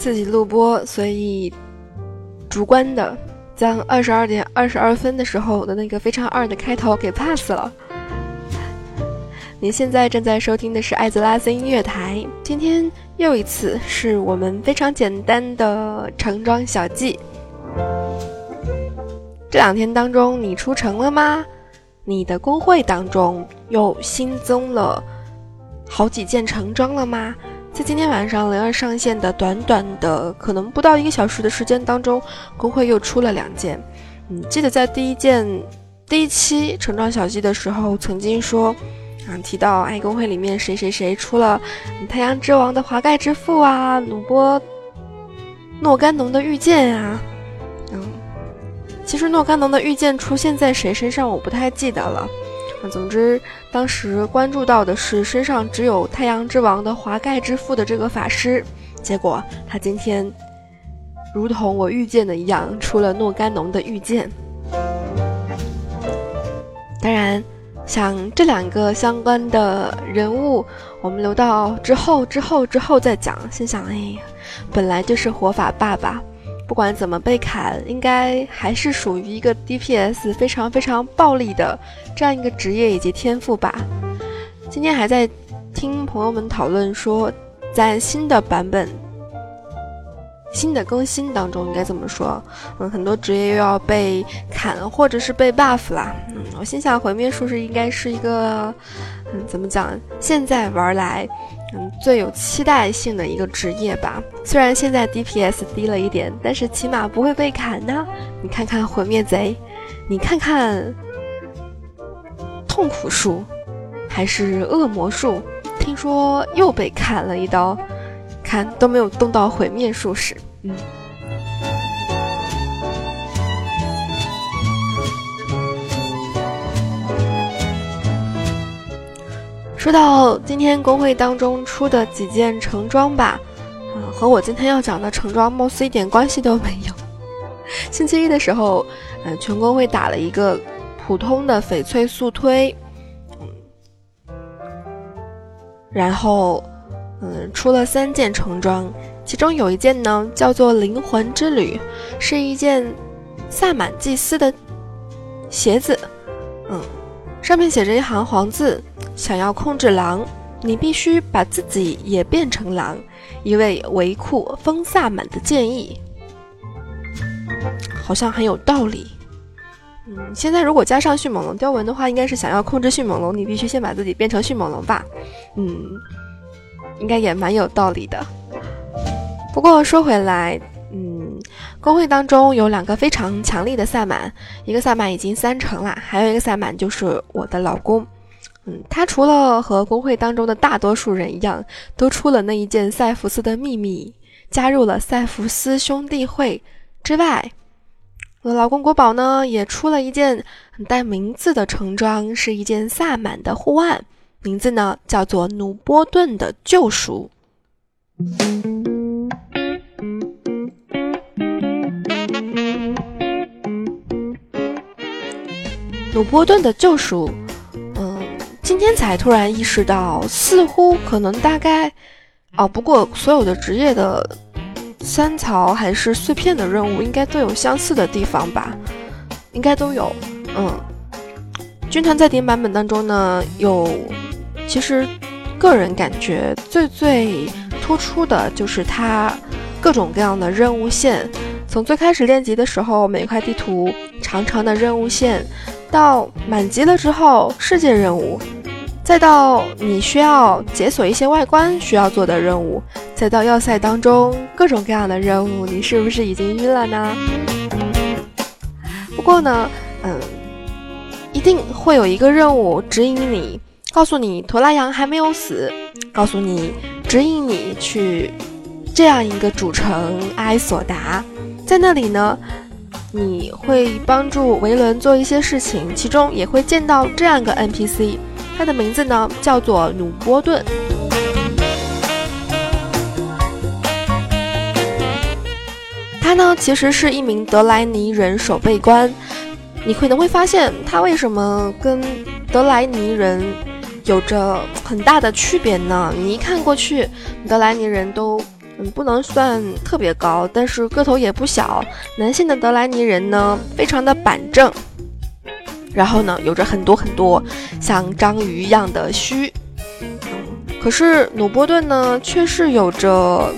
自己录播，所以主观的将二十二点二十二分的时候的那个非常二的开头给 pass 了。你现在正在收听的是艾泽拉斯音乐台，今天又一次是我们非常简单的橙装小记。这两天当中，你出城了吗？你的工会当中又新增了好几件橙装了吗？在今天晚上零二上线的短短的可能不到一个小时的时间当中，工会又出了两件。嗯，记得在第一件第一期橙装小记的时候，曾经说。啊，提到爱公会里面谁谁谁出了太阳之王的华盖之父啊，鲁波诺甘农的御剑啊，嗯，其实诺甘农的御剑出现在谁身上我不太记得了。啊，总之当时关注到的是身上只有太阳之王的华盖之父的这个法师，结果他今天如同我预见的一样，出了诺甘农的预见。当然。像这两个相关的人物，我们留到之后、之后、之后再讲。心想，哎呀，本来就是活法爸爸，不管怎么被砍，应该还是属于一个 DPS 非常非常暴力的这样一个职业以及天赋吧。今天还在听朋友们讨论说，在新的版本。新的更新当中应该怎么说？嗯，很多职业又要被砍或者是被 buff 啦。嗯，我心想毁灭术士应该是一个，嗯，怎么讲？现在玩来，嗯，最有期待性的一个职业吧。虽然现在 DPS 低了一点，但是起码不会被砍呢。你看看毁灭贼，你看看痛苦术，还是恶魔术？听说又被砍了一刀。看都没有动到毁灭术士，嗯。说到今天公会当中出的几件橙装吧，啊，和我今天要讲的橙装貌似一点关系都没有。星期一的时候，嗯，全公会打了一个普通的翡翠速推，嗯，然后。嗯，出了三件橙装，其中有一件呢叫做灵魂之旅，是一件萨满祭司的鞋子。上面写着一行黄字：想要控制狼，你必须把自己也变成狼。一位维库风萨满的建议，好像很有道理。嗯，现在如果加上迅猛龙雕纹的话，应该是想要控制迅猛龙，你必须先把自己变成迅猛龙吧？嗯。应该也蛮有道理的。不过说回来，公会当中有两个非常强力的萨满，一个萨满已经三成了，还有一个萨满就是我的老公。嗯，他除了和公会当中的大多数人一样，都出了那一件塞弗斯的秘密，加入了塞弗斯兄弟会之外，我的老公国宝呢也出了一件带名字的橙装，是一件萨满的护腕。名字呢叫做努波顿的救赎。鲁波顿的救赎，嗯，今天才突然意识到，似乎可能大概，哦，不过所有的职业的三槽还是碎片的任务，应该都有相似的地方吧？应该都有，嗯，军团在点版本当中呢有。其实，个人感觉最最突出的就是它各种各样的任务线。从最开始练级的时候，每块地图长长的任务线，到满级了之后世界任务，再到你需要解锁一些外观需要做的任务，再到要塞当中各种各样的任务，你是不是已经晕了呢？不过呢，嗯，一定会有一个任务指引你。告诉你，托拉扬还没有死。告诉你，指引你去这样一个主城埃索达，在那里呢，你会帮助维伦做一些事情，其中也会见到这样一个 NPC，他的名字呢叫做努波顿。他呢其实是一名德莱尼人守备官，你可能会发现他为什么跟德莱尼人。有着很大的区别呢。你一看过去，德莱尼人都嗯，不能算特别高，但是个头也不小。男性的德莱尼人呢，非常的板正，然后呢，有着很多很多像章鱼一样的须。嗯，可是努波顿呢，却是有着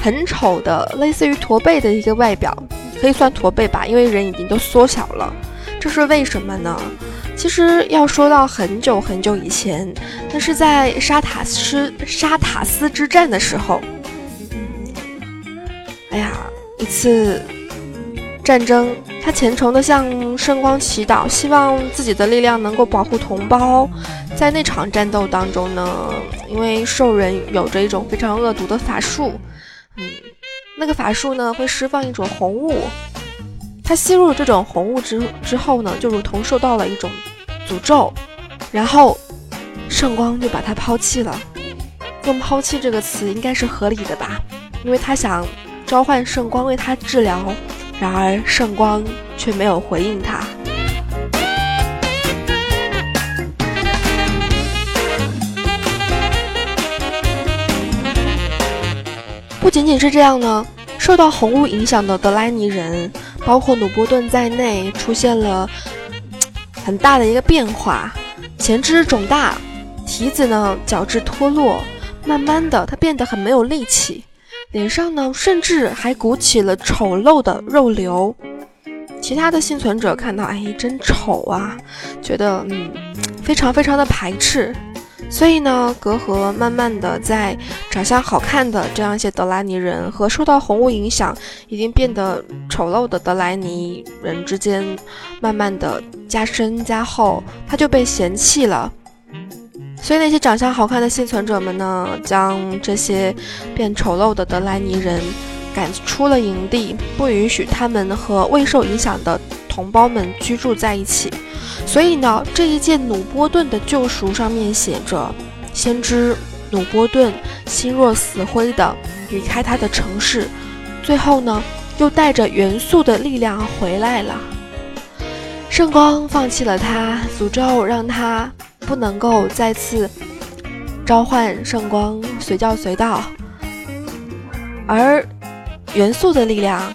很丑的，类似于驼背的一个外表，可以算驼背吧，因为人已经都缩小了。这是为什么呢？其实要说到很久很久以前，那是在沙塔斯沙塔斯之战的时候。一次战争，他虔诚的向圣光祈祷，希望自己的力量能够保护同胞。在那场战斗当中呢，因为兽人有着一种非常恶毒的法术，嗯，那个法术呢会释放一种红雾，他吸入这种红雾之之后呢，就如同受到了一种诅咒，然后圣光就把他抛弃了。用“抛弃”这个词应该是合理的吧，因为他想。召唤圣光为他治疗，然而圣光却没有回应他。不仅仅是这样呢，受到红雾影响的德莱尼人，包括努波顿在内，出现了很大的一个变化：前肢肿大，蹄子呢角质脱落，慢慢的他变得很没有力气。脸上呢，甚至还鼓起了丑陋的肉瘤。其他的幸存者看到，哎，真丑啊，觉得嗯，非常非常的排斥。所以呢，隔阂慢慢的在长相好看的这样一些德莱尼人和受到红雾影响已经变得丑陋的德莱尼人之间，慢慢的加深加厚，他就被嫌弃了。所以那些长相好看的幸存者们呢，将这些变丑陋的德莱尼人赶出了营地，不允许他们和未受影响的同胞们居住在一起。所以呢，这一件努波顿的救赎上面写着：先知努波顿心若死灰的离开他的城市，最后呢，又带着元素的力量回来了。圣光放弃了他，诅咒让他。不能够再次召唤圣光随叫随到，而元素的力量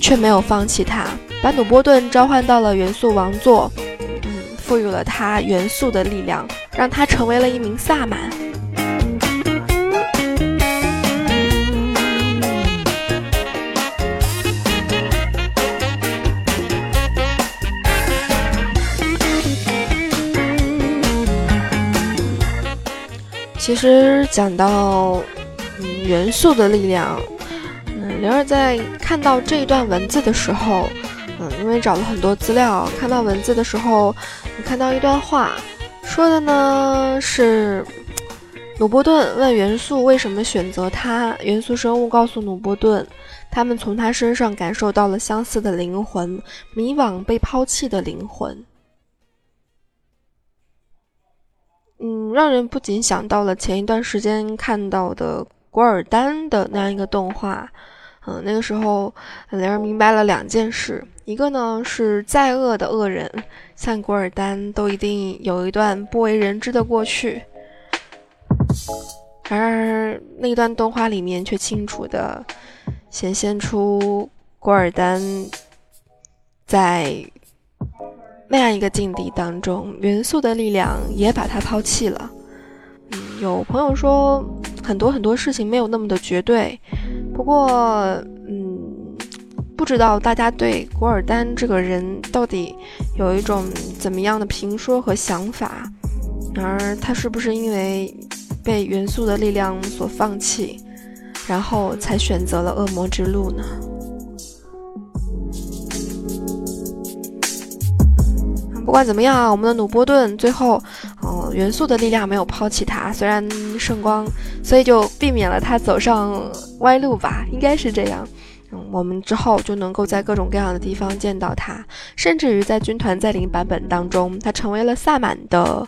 却没有放弃他，把努波顿召唤到了元素王座，嗯，赋予了他元素的力量，让他成为了一名萨满。其实讲到嗯元素的力量，嗯，灵儿在看到这一段文字的时候，嗯，因为找了很多资料，看到文字的时候，你看到一段话，说的呢是努伯顿问元素为什么选择他，元素生物告诉努伯顿，他们从他身上感受到了相似的灵魂，迷惘被抛弃的灵魂。嗯，让人不仅想到了前一段时间看到的古尔丹的那样一个动画。嗯，那个时候灵儿明白了两件事：一个呢是再恶的恶人，像古尔丹都一定有一段不为人知的过去。然而那段动画里面却清楚的显现出古尔丹在。那样一个境地当中，元素的力量也把他抛弃了。嗯，有朋友说很多很多事情没有那么的绝对，不过，嗯，不知道大家对古尔丹这个人到底有一种怎么样的评说和想法？然而，他是不是因为被元素的力量所放弃，然后才选择了恶魔之路呢？不管怎么样，我们的努波顿最后，嗯，元素的力量没有抛弃他，虽然圣光，所以就避免了他走上歪路吧，应该是这样。嗯，我们之后就能够在各种各样的地方见到他，甚至于在军团在临版本当中，他成为了萨满的，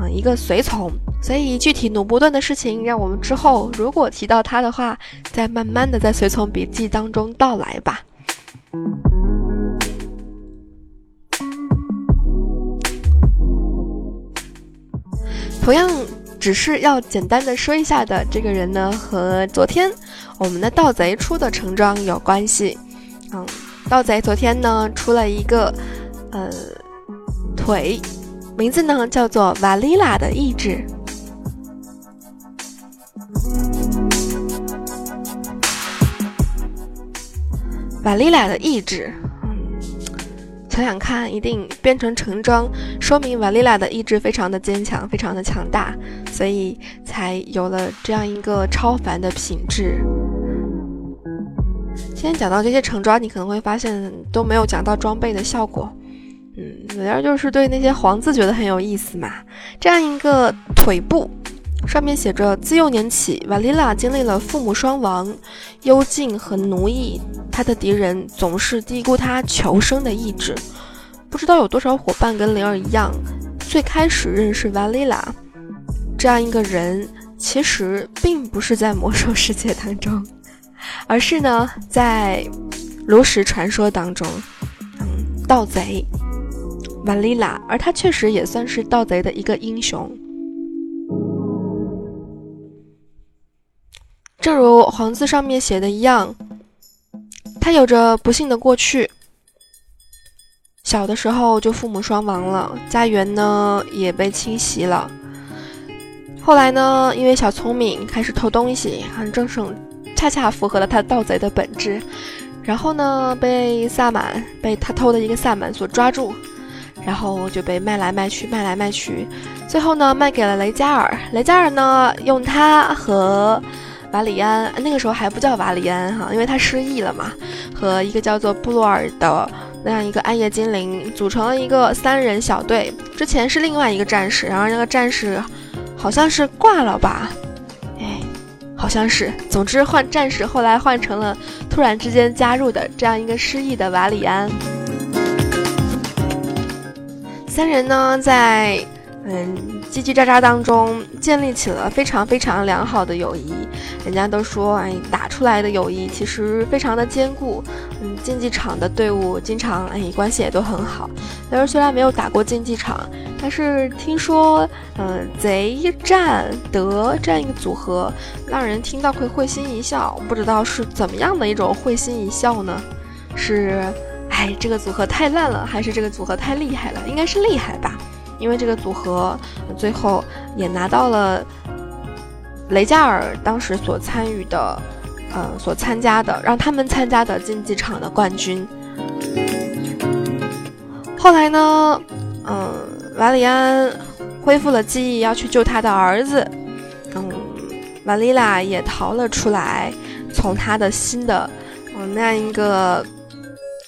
嗯，一个随从。所以具体努波顿的事情，让我们之后如果提到他的话，再慢慢的在随从笔记当中道来吧。同样，只是要简单的说一下的这个人呢，和昨天我们的盗贼出的橙装有关系。嗯，盗贼昨天呢出了一个呃腿，名字呢叫做瓦丽拉的意志。瓦丽拉的意志，想想看，一定变成橙装，说明瓦丽拉的意志非常的坚强，非常的强大，所以才有了这样一个超凡的品质。今天讲到这些橙装，你可能会发现都没有讲到装备的效果，嗯，主要就是对那些皇字觉得很有意思嘛。这样一个腿部。上面写着：自幼年起，瓦莉拉经历了父母双亡、幽禁和奴役。他的敌人总是低估他求生的意志。不知道有多少伙伴跟灵儿一样，最开始认识瓦莉拉这样一个人，其实并不是在魔兽世界当中，而是呢在炉石传说当中。嗯，盗贼瓦莉拉，而他确实也算是盗贼的一个英雄。正如黄字上面写的一样，他有着不幸的过去。小的时候就父母双亡了，家园呢也被侵袭了。后来呢，因为小聪明，开始偷东西，很正是恰恰符合了他盗贼的本质。然后呢，被萨满被他偷的一个萨满所抓住，然后就被卖来卖去，卖来卖去，最后呢，卖给了雷加尔。雷加尔呢，用他和瓦里安那个时候还不叫瓦里安哈，因为他失忆了嘛，和一个叫做布洛尔的那样一个暗夜精灵组成了一个三人小队。之前是另外一个战士，然后那个战士好像是挂了吧？哎，好像是。总之换战士，后来换成了突然之间加入的这样一个失忆的瓦里安。三人呢，在。嗯，叽叽喳喳当中建立起了非常非常良好的友谊。人家都说，哎，打出来的友谊其实非常的坚固。嗯，竞技场的队伍经常哎关系也都很好。但是虽然没有打过竞技场，但是听说，嗯，贼战德这样一个组合，让人听到会会心一笑。不知道是怎么样的一种会心一笑呢？是，哎，这个组合太烂了，还是这个组合太厉害了？应该是厉害吧。因为这个组合最后也拿到了雷加尔当时所参与的，呃，所参加的让他们参加的竞技场的冠军。后来呢，嗯，瓦里安恢复了记忆，要去救他的儿子。嗯，瓦丽拉也逃了出来，从他的新的嗯那一个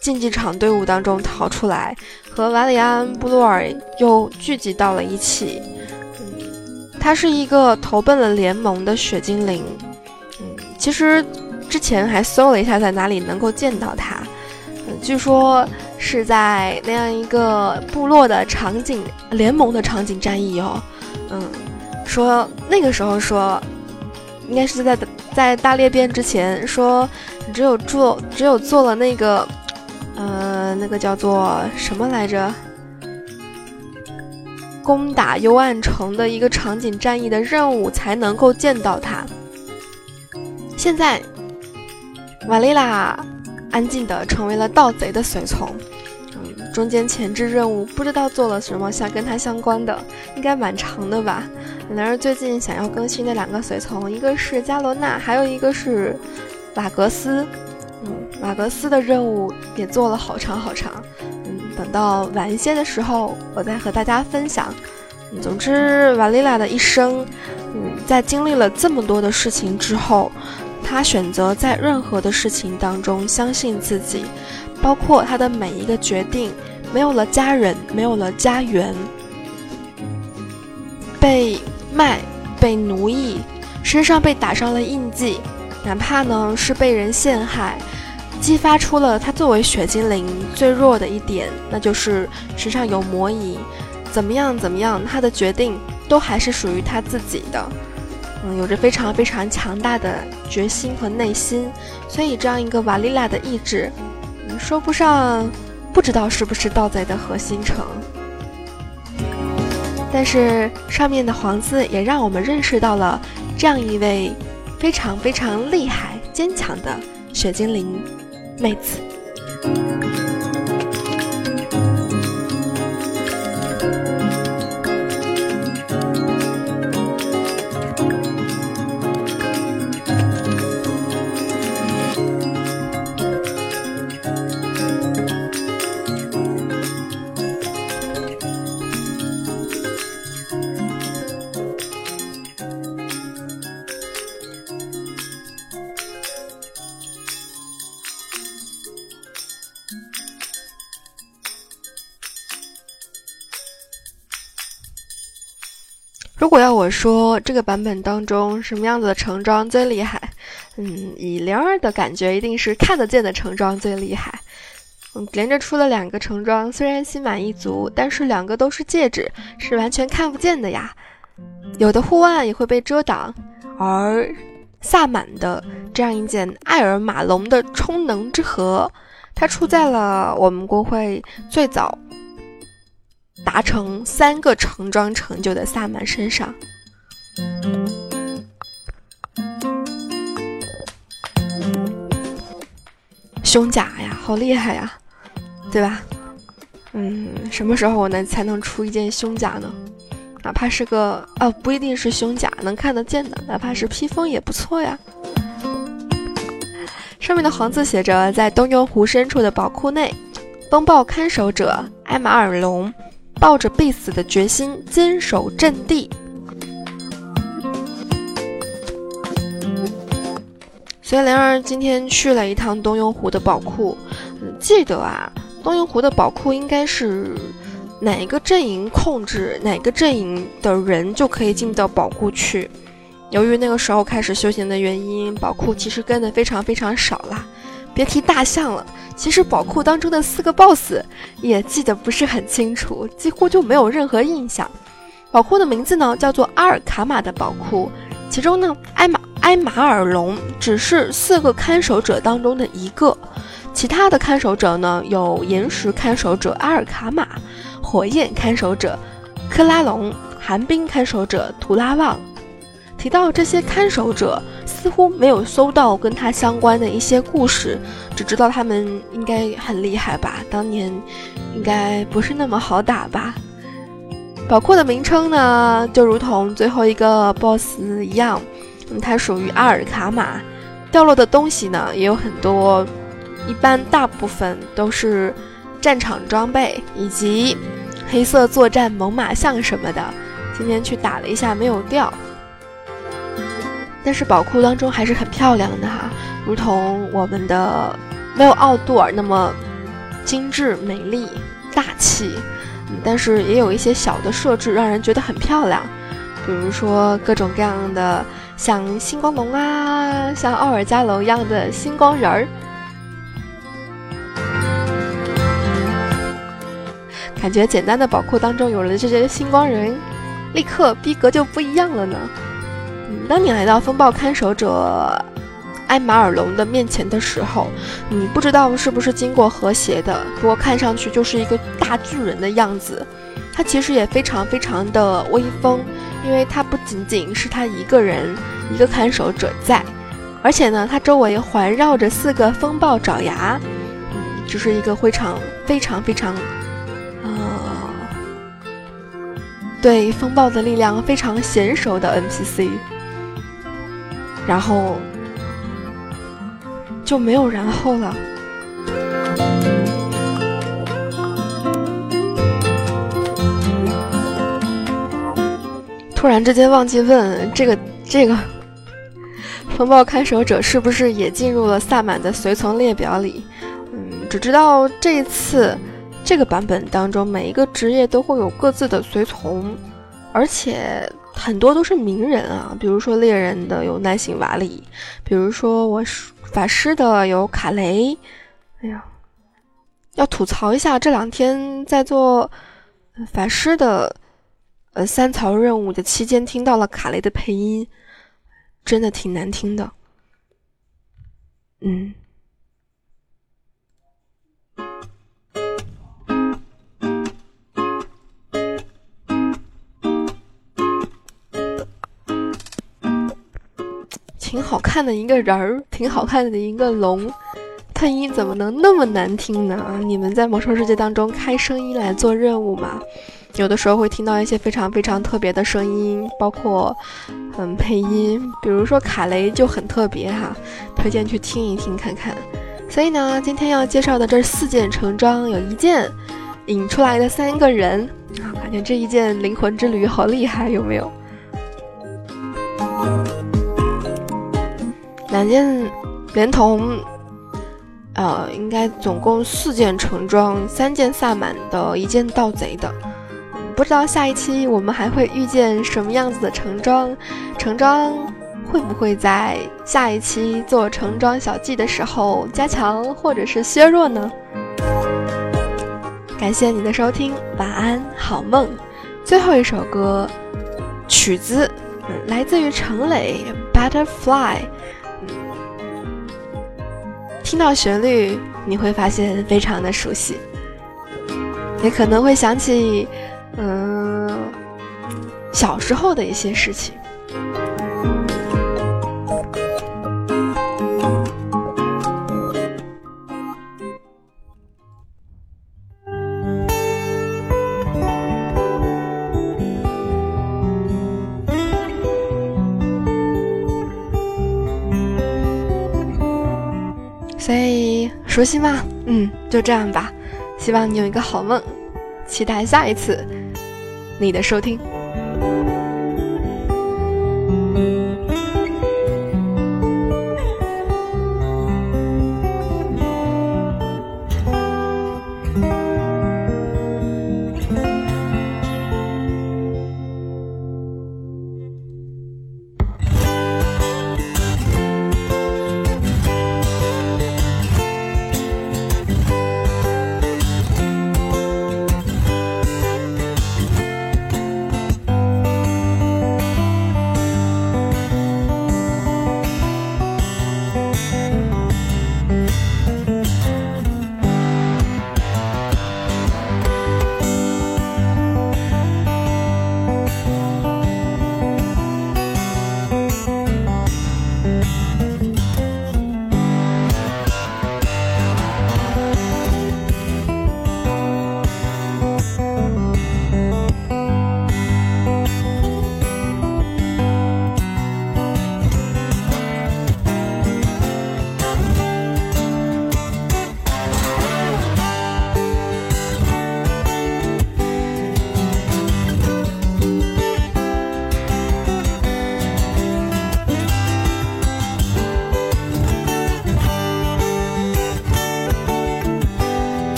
竞技场队伍当中逃出来。和瓦里安·布洛尔又聚集到了一起。嗯，他是一个投奔了联盟的血精灵。嗯，其实之前还搜了一下，在哪里能够见到他。嗯，据说是在那样一个部落的场景，联盟的场景战役哦。嗯，说那个时候说，应该是在在大裂变之前，说只有做只有做了那个。呃，那个叫做什么来着？攻打幽暗城的一个场景战役的任务才能够见到他。现在，瓦丽拉安静的成为了盗贼的随从。嗯，中间前置任务不知道做了什么，像跟他相关的，应该蛮长的吧。然而最近想要更新的两个随从，一个是加罗娜，还有一个是瓦格斯。嗯，瓦格斯的任务也做了好长好长，嗯，等到晚一些的时候，我再和大家分享。总之，瓦丽拉的一生，嗯，在经历了这么多的事情之后，他选择在任何的事情当中相信自己，包括他的每一个决定，没有了家人，没有了家园，被卖，被奴役，身上被打上了印记。哪怕呢是被人陷害，激发出了他作为血精灵最弱的一点，那就是身上有魔仪。怎么样怎么样，他的决定都还是属于他自己的。嗯，有着非常非常强大的决心和内心。所以这样一个瓦丽拉的意志，嗯说不上，不知道是不是盗贼的核心城。但是上面的黄字也让我们认识到了这样一位。非常非常厉害。坚强的雪精灵妹子。如果要我说这个版本当中什么样子的橙装最厉害，嗯，以灵儿的感觉，一定是看得见的橙装最厉害。嗯，连着出了两个橙装，虽然心满意足，但是两个都是戒指，是完全看不见的呀。有的护腕也会被遮挡，而萨满的这样一件艾尔马龙的充能之盒，它出在了我们国会最早。达成三个成装成就的萨满身上，胸甲呀，好厉害呀，对吧？嗯，什么时候我能才能出一件胸甲呢？哪怕是个哦，不一定是胸甲，能看得见的，哪怕是披风也不错呀。上面的黄字写着：在东游湖深处的宝库内，风暴看守者埃马尔龙。抱着必死的决心，坚守阵地。所以灵儿今天去了一趟东庸湖的宝库。记得啊，东庸湖的宝库应该是哪个阵营控制，哪个阵营的人就可以进到宝库去。由于那个时候开始修行的原因，宝库其实跟的非常非常少啦。别提大象了。其实宝库当中的四个 BOSS 也记得不是很清楚，几乎就没有任何印象。宝库的名字呢叫做阿尔卡玛的宝库，其中呢埃马埃马尔龙只是四个看守者当中的一个，其他的看守者呢有岩石看守者阿尔卡玛、火焰看守者克拉隆、寒冰看守者图拉旺。提到这些看守者，似乎没有搜到跟他相关的一些故事，只知道他们应该很厉害吧？当年应该不是那么好打吧？宝库的名称呢，就如同最后一个 BOSS 一样，它属于阿尔卡玛。掉落的东西呢也有很多，一般大部分都是战场装备以及黑色作战猛犸象什么的。今天去打了一下，没有掉。但是宝库当中还是很漂亮的哈，如同我们的没有奥杜尔那么精致、美丽、大气，但是也有一些小的设置让人觉得很漂亮，比如说各种各样的像星光龙啊，像奥尔加楼一样的星光人儿，感觉简单的宝库当中有了这些星光人，立刻逼格就不一样了呢。当你来到风暴看守者埃马尔龙的面前的时候，你不知道是不是经过和谐的，不过看上去就是一个大巨人的样子。他其实也非常非常的威风，因为他不仅仅是他一个人一个看守者在，而且呢，他周围环绕着四个风暴爪牙，嗯，就是一个非常非常非常，对风暴的力量非常娴熟的 NPC。然后就没有然后了。突然之间忘记问这个这个风暴看守者是不是也进入了萨满的随从列表里？嗯，只知道这一次这个版本当中，每一个职业都会有各自的随从，而且。很多都是名人啊，比如说猎人的有奈辛瓦里，比如说我法师的有卡雷。哎呀，要吐槽一下，这两天在做法师的呃三槽任务的期间，听到了卡雷的配音，真的挺难听的。嗯。挺好看的一个人儿，挺好看的一个龙，配音怎么能那么难听呢？你们在魔兽世界当中开声音来做任务吗？有的时候会听到一些非常非常特别的声音，包括嗯配音，比如说卡雷就很特别哈，推荐去听一听看看。所以呢，今天要介绍的这四件成装，有一件引出来的三个人啊，感觉这一件灵魂之旅好厉害，有没有？两件连同，呃，应该总共四件成装，三件萨满的，一件盗贼的。不知道下一期我们还会遇见什么样子的成装？成装会不会在下一期做成装小记的时候加强或者是削弱呢？感谢你的收听，晚安，好梦。最后一首歌，曲子，来自于程磊，《Butterfly》。听到旋律，你会发现非常的熟悉，也可能会想起，嗯，小时候的一些事情。以熟悉吗？嗯，就这样吧。希望你有一个好梦，期待下一次你的收听。